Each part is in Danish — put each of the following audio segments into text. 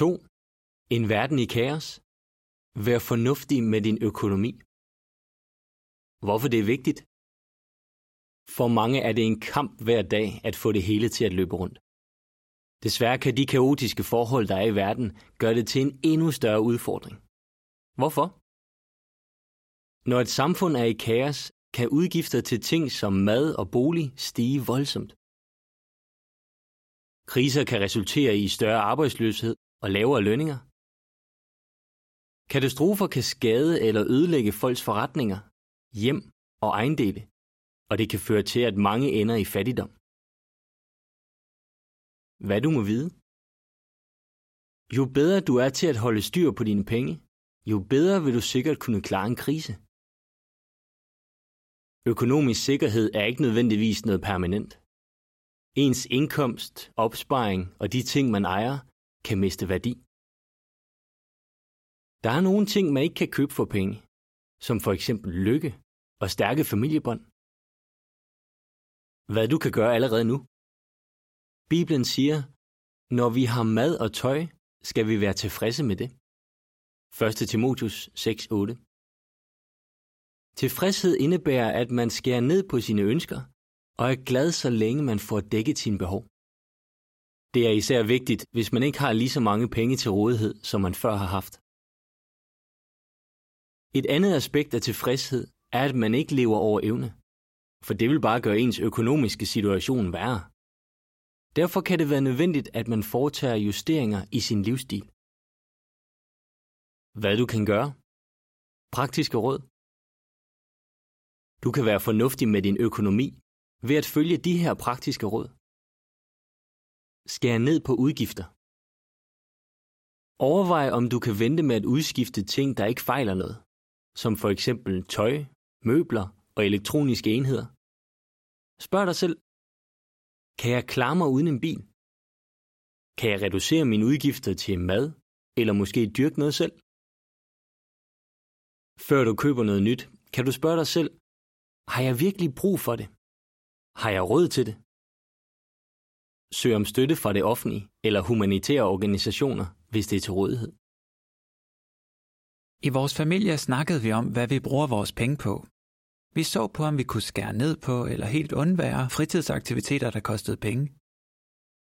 2. En verden i kaos. Vær fornuftig med din økonomi. Hvorfor det er vigtigt? For mange er det en kamp hver dag at få det hele til at løbe rundt. Desværre kan de kaotiske forhold, der er i verden, gøre det til en endnu større udfordring. Hvorfor? Når et samfund er i kaos, kan udgifter til ting som mad og bolig stige voldsomt. Kriser kan resultere i større arbejdsløshed og lavere lønninger. Katastrofer kan skade eller ødelægge folks forretninger, hjem og ejendele, og det kan føre til, at mange ender i fattigdom. Hvad du må vide? Jo bedre du er til at holde styr på dine penge, jo bedre vil du sikkert kunne klare en krise. Økonomisk sikkerhed er ikke nødvendigvis noget permanent. Ens indkomst, opsparing og de ting, man ejer, kan miste værdi. Der er nogle ting, man ikke kan købe for penge, som for eksempel lykke og stærke familiebånd. Hvad du kan gøre allerede nu. Bibelen siger, når vi har mad og tøj, skal vi være tilfredse med det. 1. Timotius 6:8 Tilfredshed indebærer, at man skærer ned på sine ønsker og er glad, så længe man får dækket sine behov. Det er især vigtigt, hvis man ikke har lige så mange penge til rådighed, som man før har haft. Et andet aspekt af tilfredshed er, at man ikke lever over evne, for det vil bare gøre ens økonomiske situation værre. Derfor kan det være nødvendigt, at man foretager justeringer i sin livsstil. Hvad du kan gøre? Praktiske råd. Du kan være fornuftig med din økonomi ved at følge de her praktiske råd. Skær ned på udgifter. Overvej, om du kan vente med at udskifte ting, der ikke fejler noget, som for eksempel tøj, møbler og elektroniske enheder. Spørg dig selv, kan jeg klare mig uden en bil? Kan jeg reducere mine udgifter til mad, eller måske dyrke noget selv? Før du køber noget nyt, kan du spørge dig selv, har jeg virkelig brug for det? Har jeg råd til det? Søg om støtte fra det offentlige eller humanitære organisationer, hvis det er til rådighed. I vores familie snakkede vi om, hvad vi bruger vores penge på. Vi så på, om vi kunne skære ned på eller helt undvære fritidsaktiviteter, der kostede penge.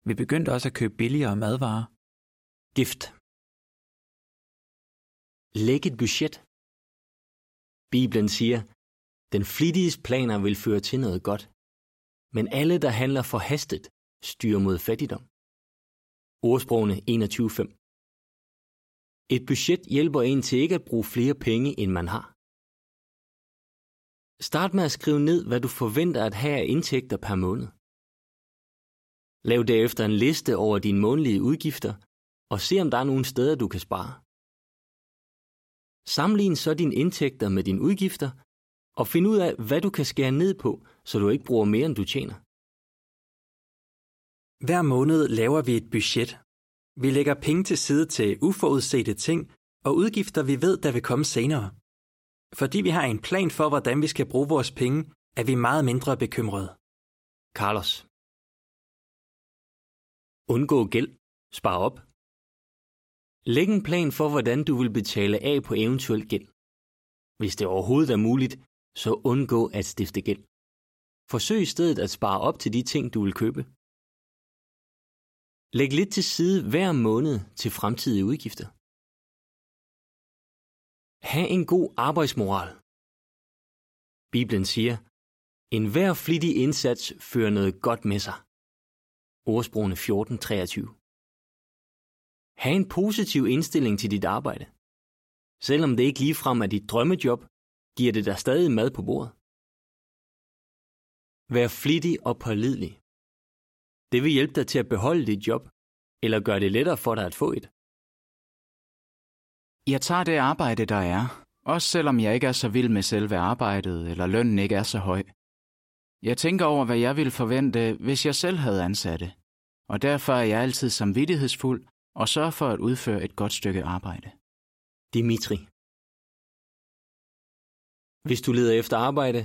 Vi begyndte også at købe billigere madvarer. Gift. Læg et budget. Bibelen siger, den flittiges planer vil føre til noget godt, men alle, der handler forhastet, styrer mod fattigdom. Ordsprogene 21.5 Et budget hjælper en til ikke at bruge flere penge, end man har. Start med at skrive ned, hvad du forventer at have af indtægter per måned. Lav derefter en liste over dine månedlige udgifter, og se om der er nogle steder, du kan spare. Sammenlign så dine indtægter med dine udgifter, og find ud af, hvad du kan skære ned på, så du ikke bruger mere, end du tjener. Hver måned laver vi et budget. Vi lægger penge til side til uforudsete ting og udgifter, vi ved, der vil komme senere. Fordi vi har en plan for, hvordan vi skal bruge vores penge, er vi meget mindre bekymrede. Carlos. Undgå gæld. Spar op. Læg en plan for, hvordan du vil betale af på eventuel gæld. Hvis det overhovedet er muligt, så undgå at stifte gæld. Forsøg i stedet at spare op til de ting, du vil købe. Læg lidt til side hver måned til fremtidige udgifter. Ha' en god arbejdsmoral. Bibelen siger, en hver flittig indsats fører noget godt med sig. Ordsprogene 14.23 Ha' en positiv indstilling til dit arbejde. Selvom det ikke ligefrem er dit drømmejob, giver det dig stadig mad på bordet. Vær flittig og pålidelig. Det vil hjælpe dig til at beholde dit job, eller gøre det lettere for dig at få et. Jeg tager det arbejde, der er, også selvom jeg ikke er så vild med selve arbejdet, eller lønnen ikke er så høj. Jeg tænker over, hvad jeg ville forvente, hvis jeg selv havde ansatte, og derfor er jeg altid samvittighedsfuld og sørger for at udføre et godt stykke arbejde. Dimitri. Hvis du leder efter arbejde,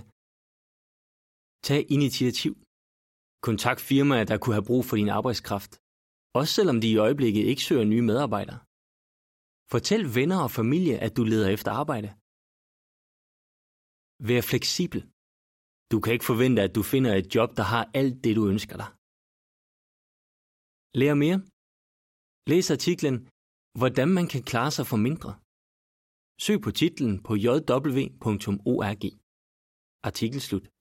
tag initiativ. Kontakt firmaer, der kunne have brug for din arbejdskraft. Også selvom de i øjeblikket ikke søger nye medarbejdere. Fortæl venner og familie, at du leder efter arbejde. Vær fleksibel. Du kan ikke forvente, at du finder et job, der har alt det, du ønsker dig. Lær mere. Læs artiklen Hvordan man kan klare sig for mindre. Søg på titlen på jw.org. Artikel slut.